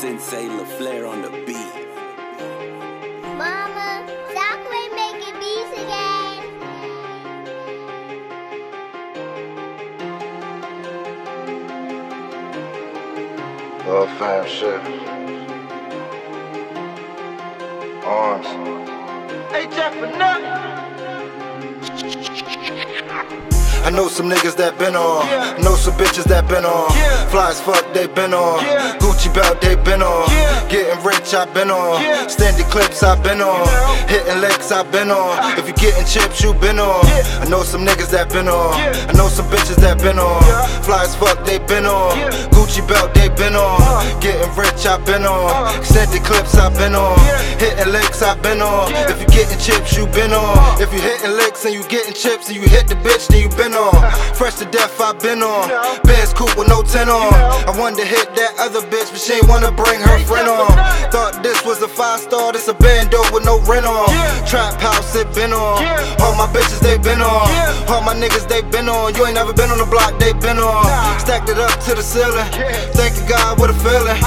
Sensei LaFleur on the beat. Mama, stop quit making beats again. Little fam shit. Arms. Hey, Jeff, enough. I know some niggas that been on. Yeah. Know some bitches that been on. Yeah. Fly as fuck, they been on. Yeah. Gucci belt, they been on. Yeah. Getting rich, I been on. Yeah. Standing clips, I been on. know. Hitting licks, I been on. If you getting chips, you been on. I know some niggas that been on. I know some bitches that been on. Fly as fuck, they been on. Gucci belt, they been on. Uh. Getting rich, I been on. Uh. Extended clips, I been on. Hitting licks, I been on. If you getting chips, you been on. Uh. If you hitting licks and you getting chips and you hit the bitch, then you been on. Fresh to death, I've been on. Benz coupe with no 10 on. I wanted to hit that other bitch, but she ain't wanna bring her friend on. Thought this was a five star, this a bando with no rent on. Trap house, it been on. All my bitches, they been on. All my niggas, they been on. You ain't never been on the block, they been on. Stacked it up to the ceiling. Yeah. Thanking God, what a feeling.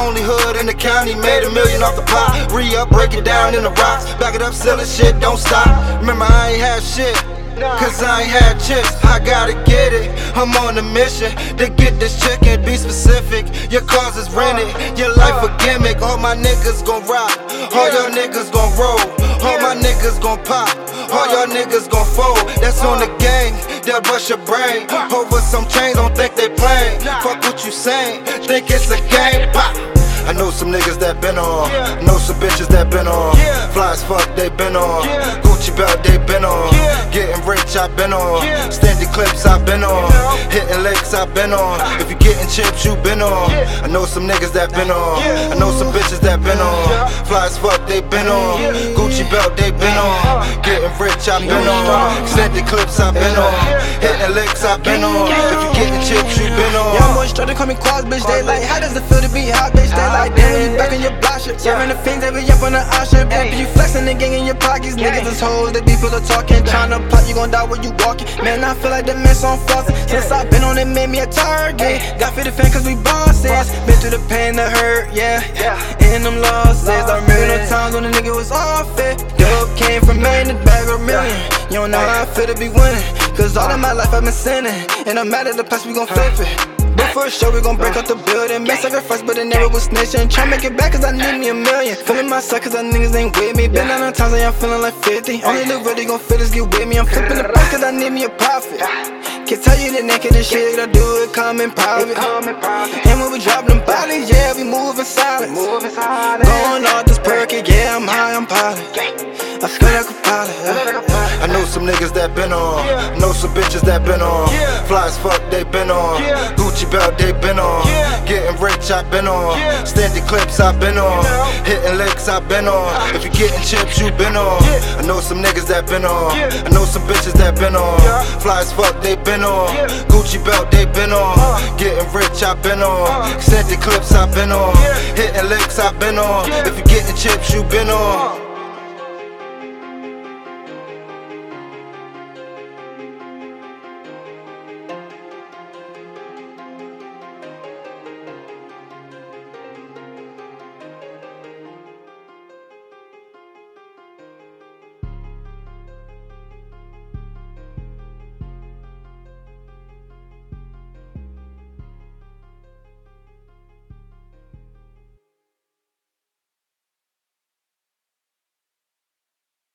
Only hood in the county, made a million off the pot. Re up, break it down in the rocks. Back it up, selling shit, don't stop. Remember, I ain't have shit. Cause I ain't had chips, I gotta get it. I'm on a mission to get this chicken, be specific. Your cars is rented, your life a gimmick. All my niggas gon' rock, all your niggas gon' roll, all my niggas gon' pop, all your niggas gon' fold. That's on the gang, they'll bust your brain. Over some chains, don't think they playin'. Fuck what you saying, think it's a game. Pop. I know some niggas that been on, Yeah. know some bitches that been on. Yeah. Fly as fuck, they been on. Yeah. Gucci belt, they been on. Yeah. Getting rich, I been on. Yeah. Standing clips, I been on. know. Hitting licks, I been on. If you getting chips, you been on. Yeah. I know some niggas that been on. Yeah. I know some bitches that been on. Yeah. Fly as fuck, they been on. Yeah. Gucci belt, they been on. Getting rich, I been on. Standing clips, I been on. Hitting licks, I been on. If you getting chips, you been on. Young boy straight to call me Qwaz, bitch. They like, how does it feel to be hot, bitch? They like, damn, when you back in your block shit. Serving the fiends, they be up on the usher. Bitch, you flexing the gang in your pockets. Niggas is hoes, they be full of talking. Tryna plot, you gon' die where you walking. Man, I feel like the mess on flossing. Since i been on it, made me a target. Got fit the fan cause we bosses. Been through the pain, the hurt, yeah. And them losses. I remember the times when the nigga was off it. Dope came from man to bag a million. You don't know how I feel to be winning. Cause all of my life I've been sinning. And I'm mad at the past, we gon' flip it. But for sure, we gon' break up the building. Make sacrifice, but it never was snitching. Try make it back, cause I need me a million. Feeling myself, cause I niggas ain't with me. Been down on times, I am feeling like 50. Only the really gon' feel is get with me. I'm flipping the price, cause I need me a profit. Can tell you the naked and shit, I do it come in private. And when we drop them bodies, yeah, we moving silent. Going off this perky, yeah, I'm high, I'm pilot. I feel like a pilot. I know some niggas that been on, know some bitches that been on. Fly as fuck, they been on. Gucci belt, they been on. Getting rich, I've been on. Yeah. Standing clips, I've been on. know. Hitting licks, I've been on. If you getting chips, you been on. Yeah. I know some niggas that been on. Yeah. I know some bitches that been on. Fly as fuck, they been on. Gucci belt, they been on. Uh. Getting rich, I've been on. Uh. Extended clips, I've been on. Hitting licks, I've been on. If you getting chips, you been on. Uh.